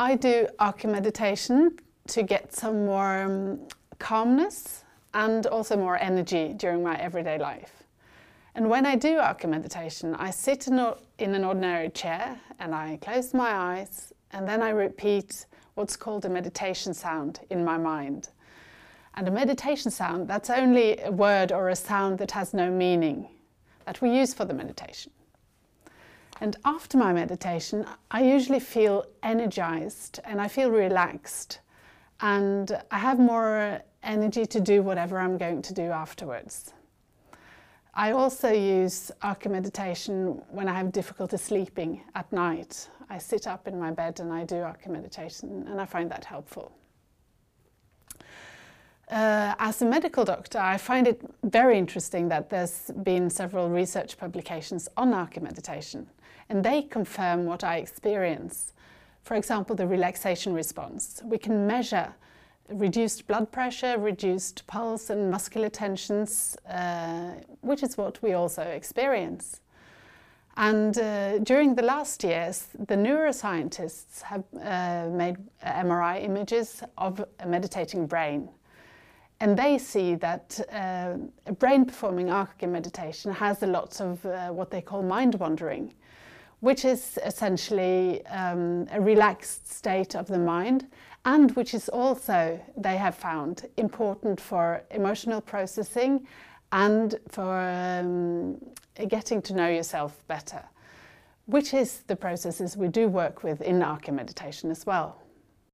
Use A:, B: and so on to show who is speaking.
A: I do Acem meditation to get some more um, calmness and also more energy during my everyday life. And when I do Acem meditation, I sit in, in an ordinary chair and I close my eyes and then I repeat what's called a meditation sound in my mind. And a meditation sound, that's only a word or a sound that has no meaning that we use for the meditation. And after my meditation, I usually feel energized and I feel relaxed and I have more energy to do whatever I'm going to do afterwards. I also use Acem meditation when I have difficulty sleeping at night. I sit up in my bed and I do Acem meditation and I find that helpful. Uh, as a medical doctor, I find it very interesting that there's been several research publications on Acem meditation, and they confirm what I experience. For example, the relaxation response. We can measure reduced blood pressure, reduced pulse and muscular tensions, uh, which is what we also experience. And uh, during the last years, the neuroscientists have uh, made MRI images of a meditating brain. And they see that uh, brain performing Acem meditation has a lot of uh, what they call mind wandering, which is essentially um, a relaxed state of the mind and which is also, they have found, important for emotional processing and for um, getting to know yourself better, which is the processes we do work with in Acem meditation as well.